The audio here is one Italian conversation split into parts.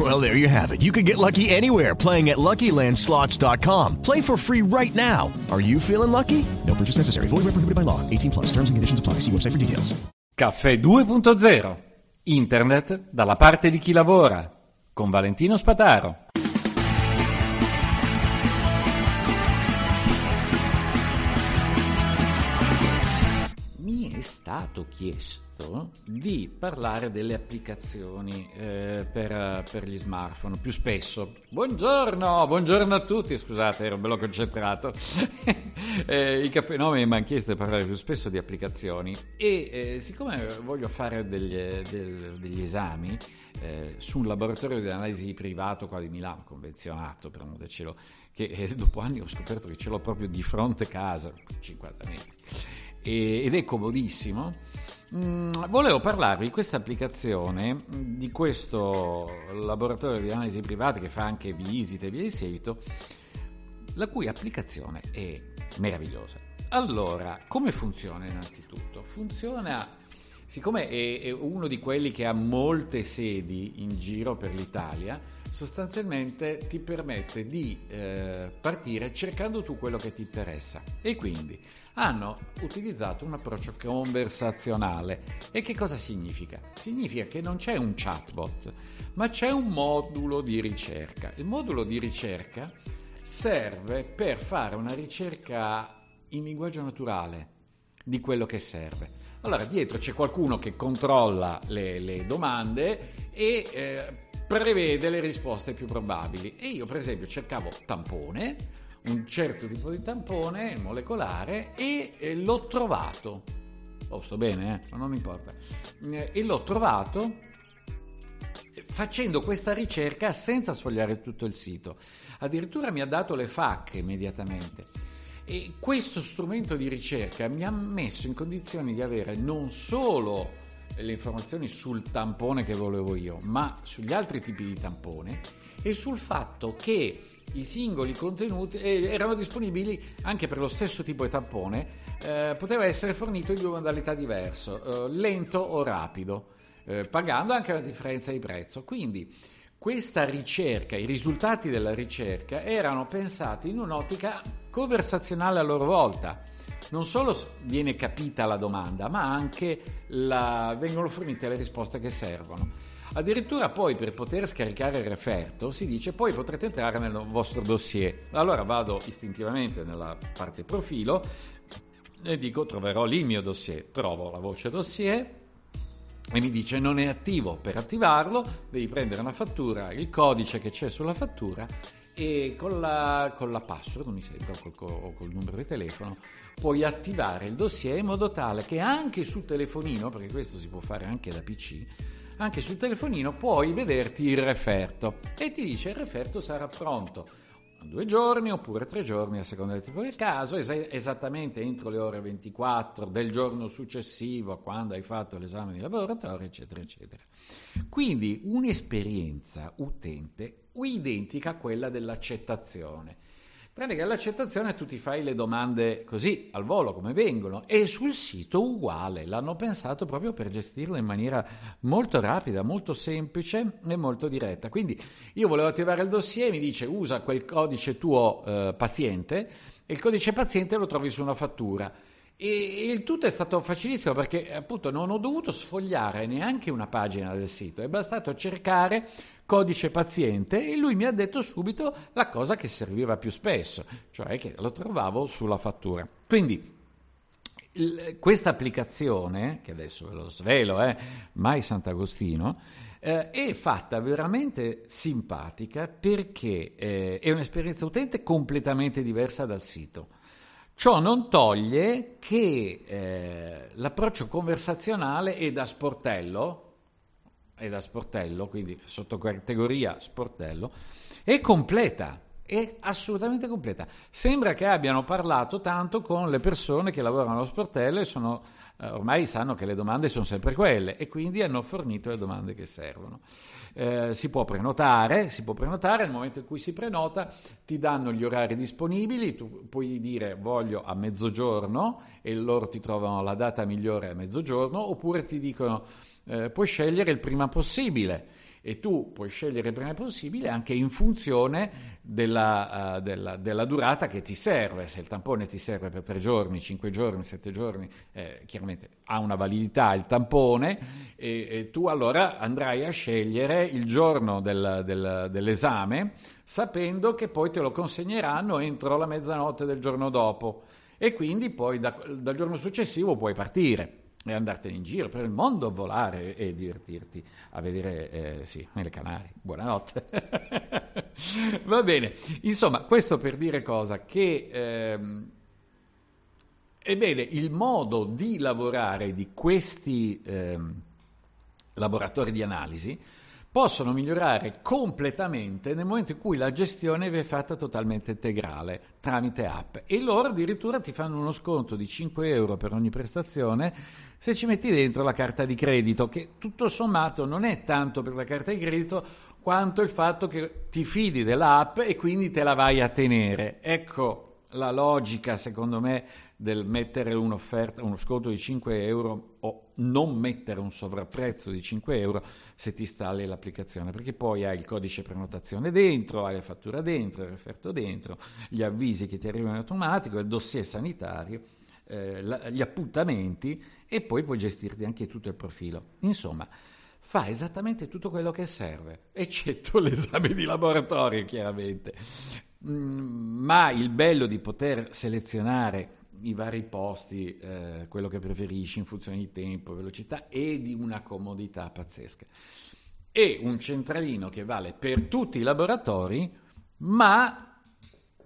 Well, there you have it. You can get lucky anywhere playing at LuckyLandSlots.com. Play for free right now. Are you feeling lucky? No purchase necessary. Void where prohibited by law. 18 plus. Terms and conditions apply. See website for details. Caffè 2.0. Internet dalla parte di chi lavora. Con Valentino Spataro. Stato chiesto di parlare delle applicazioni eh, per, per gli smartphone più spesso. Buongiorno, buongiorno a tutti. Scusate, ero bello concentrato. eh, I caffè no, mi hanno chiesto di parlare più spesso di applicazioni e eh, siccome voglio fare degli, del, degli esami eh, su un laboratorio di analisi privato qua di Milano, convenzionato per del cielo, che eh, dopo anni ho scoperto che ce l'ho proprio di fronte casa, 50 metri ed è comodissimo. Mm, volevo parlarvi di questa applicazione, di questo laboratorio di analisi private che fa anche visite e via di seguito, la cui applicazione è meravigliosa. Allora, come funziona innanzitutto? Funziona, siccome è, è uno di quelli che ha molte sedi in giro per l'Italia, sostanzialmente ti permette di eh, partire cercando tu quello che ti interessa. E quindi hanno utilizzato un approccio conversazionale. E che cosa significa? Significa che non c'è un chatbot ma c'è un modulo di ricerca. Il modulo di ricerca serve per fare una ricerca in linguaggio naturale di quello che serve allora dietro c'è qualcuno che controlla le, le domande e eh, prevede le risposte più probabili. E io, per esempio, cercavo tampone, un certo tipo di tampone molecolare, e eh, l'ho trovato. Oh, sto bene, eh? non importa. Eh, e l'ho trovato facendo questa ricerca senza sfogliare tutto il sito. Addirittura mi ha dato le FAC immediatamente. E questo strumento di ricerca mi ha messo in condizioni di avere non solo le informazioni sul tampone che volevo io, ma sugli altri tipi di tampone e sul fatto che i singoli contenuti eh, erano disponibili anche per lo stesso tipo di tampone, eh, poteva essere fornito in due modalità diverse, eh, lento o rapido, eh, pagando anche la differenza di prezzo. Quindi questa ricerca, i risultati della ricerca erano pensati in un'ottica conversazionale a loro volta non solo viene capita la domanda, ma anche la, vengono fornite le risposte che servono. Addirittura poi per poter scaricare il referto si dice poi potrete entrare nel vostro dossier. Allora vado istintivamente nella parte profilo e dico troverò lì il mio dossier. Trovo la voce dossier e mi dice non è attivo. Per attivarlo devi prendere una fattura, il codice che c'è sulla fattura e con la, con la password, mi sembra, o col, col, numero di telefono, puoi attivare il dossier in modo tale che anche sul telefonino, perché questo si può fare anche da PC, anche sul telefonino puoi vederti il referto e ti dice il referto sarà pronto due giorni oppure tre giorni a seconda del tipo del caso, es- esattamente entro le ore 24 del giorno successivo a quando hai fatto l'esame di laboratorio, eccetera, eccetera. Quindi un'esperienza utente identica a quella dell'accettazione. Tranne che all'accettazione tu ti fai le domande così, al volo, come vengono, e sul sito uguale, l'hanno pensato proprio per gestirlo in maniera molto rapida, molto semplice e molto diretta. Quindi io volevo attivare il dossier, mi dice usa quel codice tuo eh, paziente, e il codice paziente lo trovi su una fattura. E il tutto è stato facilissimo perché appunto non ho dovuto sfogliare neanche una pagina del sito, è bastato cercare codice paziente e lui mi ha detto subito la cosa che serviva più spesso, cioè che lo trovavo sulla fattura. Quindi questa applicazione, che adesso ve lo svelo, eh, Mai Sant'Agostino, eh, è fatta veramente simpatica perché eh, è un'esperienza utente completamente diversa dal sito Ciò non toglie che eh, l'approccio conversazionale è da sportello, è da sportello, quindi sotto categoria sportello, è completa è assolutamente completa. Sembra che abbiano parlato tanto con le persone che lavorano allo sportello e sono, eh, ormai sanno che le domande sono sempre quelle e quindi hanno fornito le domande che servono. Eh, si può prenotare, si può prenotare, nel momento in cui si prenota ti danno gli orari disponibili, tu puoi dire voglio a mezzogiorno e loro ti trovano la data migliore a mezzogiorno oppure ti dicono eh, puoi scegliere il prima possibile. E tu puoi scegliere il prima possibile anche in funzione della, uh, della, della, durata che ti serve. Se il tampone ti serve per tre giorni, cinque giorni, sette giorni, eh, chiaramente ha una validità il tampone. E, e, tu allora andrai a scegliere il giorno del, del, dell'esame sapendo che poi te lo consegneranno entro la mezzanotte del giorno dopo. E quindi poi da, dal giorno successivo puoi partire e andartene in giro per il mondo a volare e divertirti a vedere eh, sì, le Canarie. Buonanotte. Va bene, insomma, questo per dire cosa? Che ehm, ebbene, il modo di lavorare di questi ehm, laboratori di analisi possono migliorare completamente nel momento in cui la gestione viene fatta totalmente integrale tramite app. E loro addirittura ti fanno uno sconto di 5 euro per ogni prestazione se ci metti dentro la carta di credito che tutto sommato non è tanto per la carta di credito quanto il fatto che ti fidi dell'app e quindi te la vai a tenere. Ecco la logica, secondo me, del mettere un'offerta, uno sconto di 5 euro o non mettere un sovrapprezzo di 5 euro se ti installi l'applicazione, perché poi hai il codice prenotazione dentro, hai la fattura dentro, il referto dentro, gli avvisi che ti arrivano in automatico, il dossier sanitario, eh, gli appuntamenti e poi puoi gestirti anche tutto il profilo. Insomma, fa esattamente tutto quello che serve, eccetto l'esame di laboratorio, chiaramente. Mm, ma il bello di poter selezionare i vari posti, eh, quello che preferisci in funzione di tempo, velocità e di una comodità pazzesca. E un centralino che vale per tutti i laboratori, ma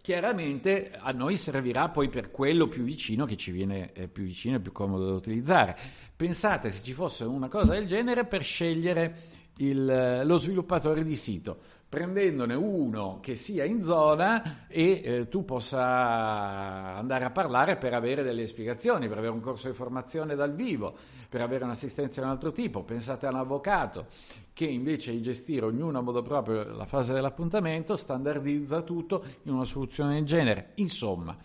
chiaramente a noi servirà poi per quello più vicino che ci viene eh, più vicino e più comodo da utilizzare. Pensate se ci fosse una cosa del genere per scegliere il, lo sviluppatore di sito prendendone uno che sia in zona e eh, tu possa andare a parlare per avere delle spiegazioni, per avere un corso di formazione dal vivo, per avere un'assistenza di un altro tipo. Pensate a un avvocato che invece di gestire ognuno a modo proprio la fase dell'appuntamento standardizza tutto in una soluzione del genere. Insomma,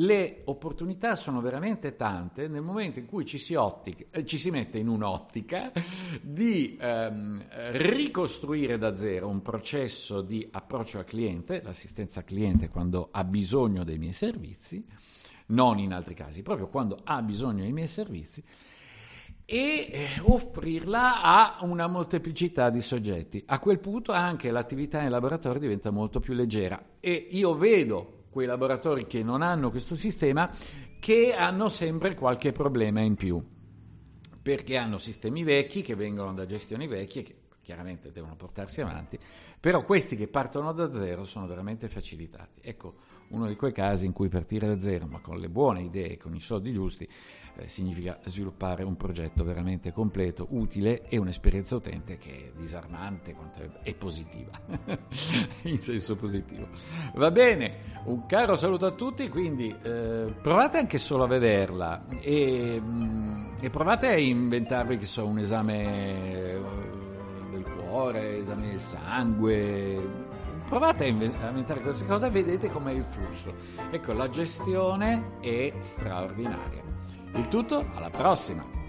le opportunità sono veramente tante nel momento in cui ci si, ottica, eh, ci si mette in un'ottica di ehm, ricostruire da zero un processo di approccio al cliente, l'assistenza al cliente quando ha bisogno dei miei servizi, non in altri casi, proprio quando ha bisogno dei miei servizi, e eh, offrirla a una molteplicità di soggetti. A quel punto anche l'attività nel laboratorio diventa molto più leggera e io vedo quei laboratori che non hanno questo sistema che hanno sempre qualche problema in più perché hanno sistemi vecchi che vengono da gestioni vecchie che chiaramente devono portarsi avanti, però questi che partono da zero sono veramente facilitati. Ecco, uno di quei casi in cui partire da zero, ma con le buone idee, con i soldi giusti, eh, significa sviluppare un progetto veramente completo, utile e un'esperienza utente che è disarmante quanto è, è positiva, in senso positivo. Va bene, un caro saluto a tutti, quindi eh, provate anche solo a vederla e, mh, mm, e provate a inventarvi che so, un esame eh, cuore, esame del sangue, provate a inventare queste cose e vedete com'è il flusso. Ecco, la gestione è straordinaria. Il tutto, alla prossima!